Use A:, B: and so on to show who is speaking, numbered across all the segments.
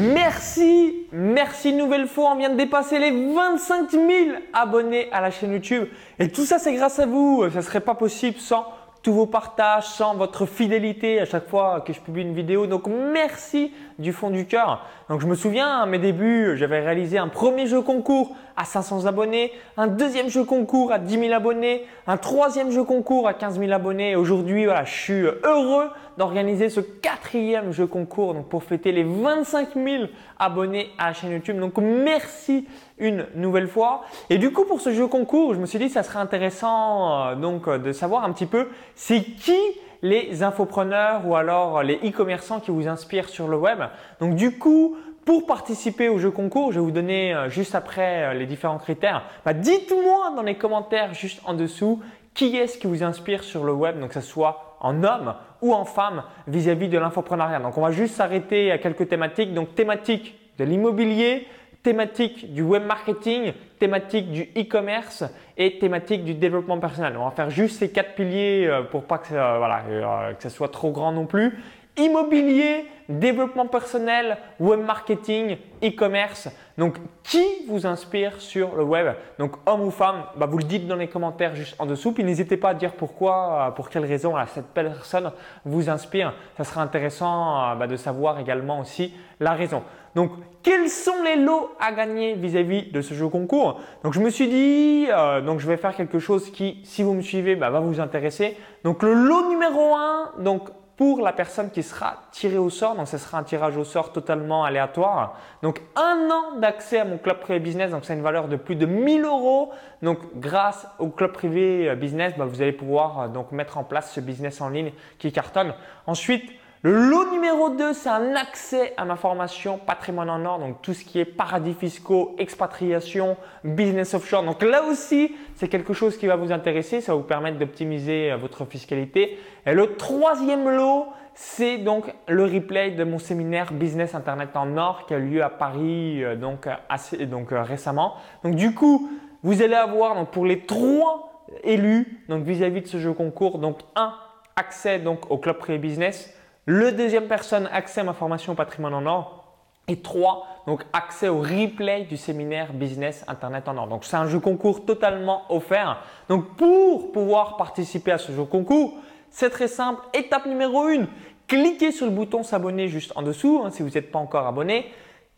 A: Merci, merci nouvelle fois. On vient de dépasser les 25 000 abonnés à la chaîne YouTube. Et tout ça, c'est grâce à vous. Ça serait pas possible sans tous vos partages, sans votre fidélité à chaque fois que je publie une vidéo. Donc merci du fond du cœur. Donc je me souviens à mes débuts, j'avais réalisé un premier jeu concours à 500 abonnés, un deuxième jeu concours à 10 000 abonnés, un troisième jeu concours à 15 000 abonnés. Aujourd'hui, voilà, je suis heureux d'organiser ce quatrième jeu concours pour fêter les 25 000 abonnés à la chaîne YouTube. Donc merci une nouvelle fois. Et du coup, pour ce jeu concours, je me suis dit ça serait intéressant euh, donc de savoir un petit peu c'est qui les infopreneurs ou alors les e-commerçants qui vous inspirent sur le web. Donc du coup, pour participer au jeu concours, je vais vous donner euh, juste après euh, les différents critères. Bah, dites-moi dans les commentaires juste en dessous qui est-ce qui vous inspire sur le web, donc que ce soit en homme ou en femme vis-à-vis -vis de l'infoprenariat. Donc on va juste s'arrêter à quelques thématiques. Donc thématique de l'immobilier, thématique du web marketing, thématique du e-commerce et thématique du développement personnel. On va faire juste ces quatre piliers euh, pour pas que, ça, voilà, euh, que ça soit trop grand non plus. Immobilier, développement personnel, web marketing, e-commerce. Donc, qui vous inspire sur le web? Donc, homme ou femme, bah, vous le dites dans les commentaires juste en dessous. Puis n'hésitez pas à dire pourquoi, euh, pour quelle raison cette personne vous inspire. Ça sera intéressant bah, de savoir également aussi la raison. Donc, quels sont les lots à gagner vis-à-vis de ce jeu concours? Donc, je me suis dit, euh, donc je vais faire quelque chose qui, si vous me suivez, bah, va vous intéresser. Donc, le lot numéro 1, donc pour la personne qui sera tirée au sort, donc ce sera un tirage au sort totalement aléatoire. Donc, un an d'accès à mon club privé business, donc c'est une valeur de plus de 1000 euros. Donc, grâce au club privé euh, business, bah, vous allez pouvoir euh, donc mettre en place ce business en ligne qui cartonne. Ensuite, le lot numéro 2, c'est un accès à ma formation patrimoine en or, donc tout ce qui est paradis fiscaux, expatriation, business offshore. Donc là aussi, c'est quelque chose qui va vous intéresser, ça va vous permettre d'optimiser euh, votre fiscalité. Et le troisième lot, c'est donc le replay de mon séminaire Business Internet en or qui a eu lieu à Paris euh, donc, assez, euh, récemment. Donc du coup, vous allez avoir donc, pour les trois élus donc vis-à-vis -vis de ce jeu concours, donc un accès donc au club privé business le deuxième personne, accès à ma formation patrimoine en or. Et trois, donc accès au replay du séminaire Business Internet en or. Donc c'est un jeu concours totalement offert. Donc pour pouvoir participer à ce jeu concours, c'est très simple. Étape numéro 1, cliquez sur le bouton s'abonner juste en dessous hein, si vous n'êtes pas encore abonné.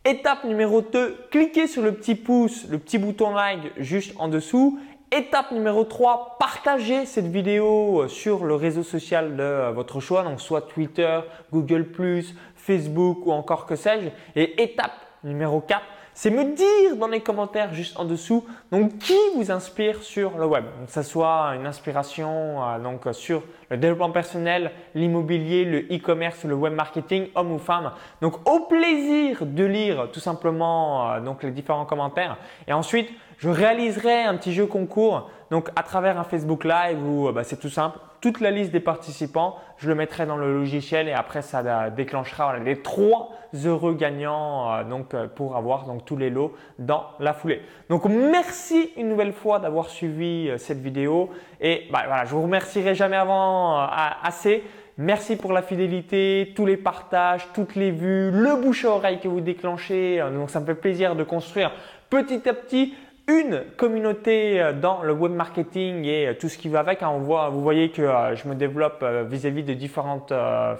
A: Étape numéro 2, cliquez sur le petit pouce, le petit bouton like juste en dessous Étape numéro 3, partagez cette vidéo euh, sur le réseau social de euh, votre choix, donc soit Twitter, Google ⁇ Facebook ou encore que sais-je. Et étape numéro 4, c'est me dire dans les commentaires juste en dessous donc qui vous inspire sur le web. que ce soit une inspiration euh, donc sur le développement personnel, l'immobilier, le e-commerce, le web marketing, homme ou femme. Donc au plaisir de lire tout simplement donc les différents commentaires et ensuite je réaliserai un petit jeu concours donc à travers un Facebook Live où euh, bah, c'est tout simple. Toute la liste des participants, je le mettrai dans le logiciel et après ça euh, déclenchera les trois heureux gagnants euh, donc pour avoir donc tous les lots dans la foulée. Donc merci une nouvelle fois d'avoir suivi cette vidéo et bah, voilà, je vous remercierai jamais avant assez. Merci pour la fidélité, tous les partages, toutes les vues, le bouche à oreille que vous déclenchez. Donc ça me fait plaisir de construire petit à petit une communauté euh, dans le web marketing et euh, tout ce qui va avec. Hein. On voit, vous voyez que euh, je me développe vis-à-vis de différentes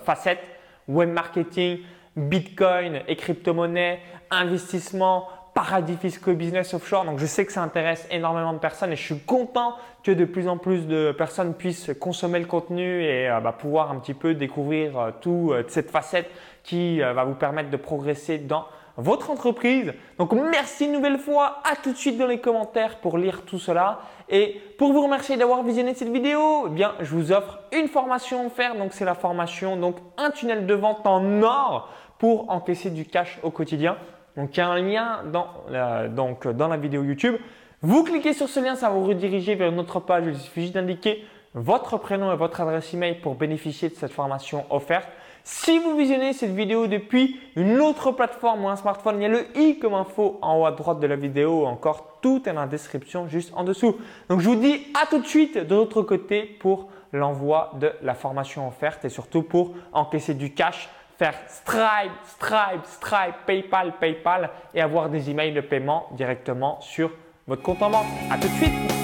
A: facettes web marketing, Bitcoin et crypto-monnaie, investissement, paradis fiscaux, business offshore. Donc je sais que ça intéresse énormément de personnes et je suis content que de plus en plus de personnes puissent consommer le contenu et bah, pouvoir un petit peu découvrir toute cette facette qui va vous permettre de progresser dans votre entreprise. Donc merci une nouvelle fois. À tout de suite dans les commentaires pour lire tout cela. Et pour vous remercier d'avoir visionné cette vidéo, eh bien, je vous offre une formation offerte. Donc c'est la formation donc un tunnel de vente en or pour encaisser du cash au quotidien. Donc il y a un lien dans la, donc, dans la vidéo YouTube. Vous cliquez sur ce lien, ça va vous rediriger vers notre page. Il suffit d'indiquer votre prénom et votre adresse email pour bénéficier de cette formation offerte. Si vous visionnez cette vidéo depuis une autre plateforme ou un smartphone, il y a le i comme info en haut à droite de la vidéo. Encore tout est dans la description juste en dessous. Donc je vous dis à tout de suite de l'autre côté pour l'envoi de la formation offerte et surtout pour encaisser du cash faire Stripe, Stripe, Stripe, PayPal, PayPal et avoir des emails de paiement directement sur votre compte en banque. À tout de suite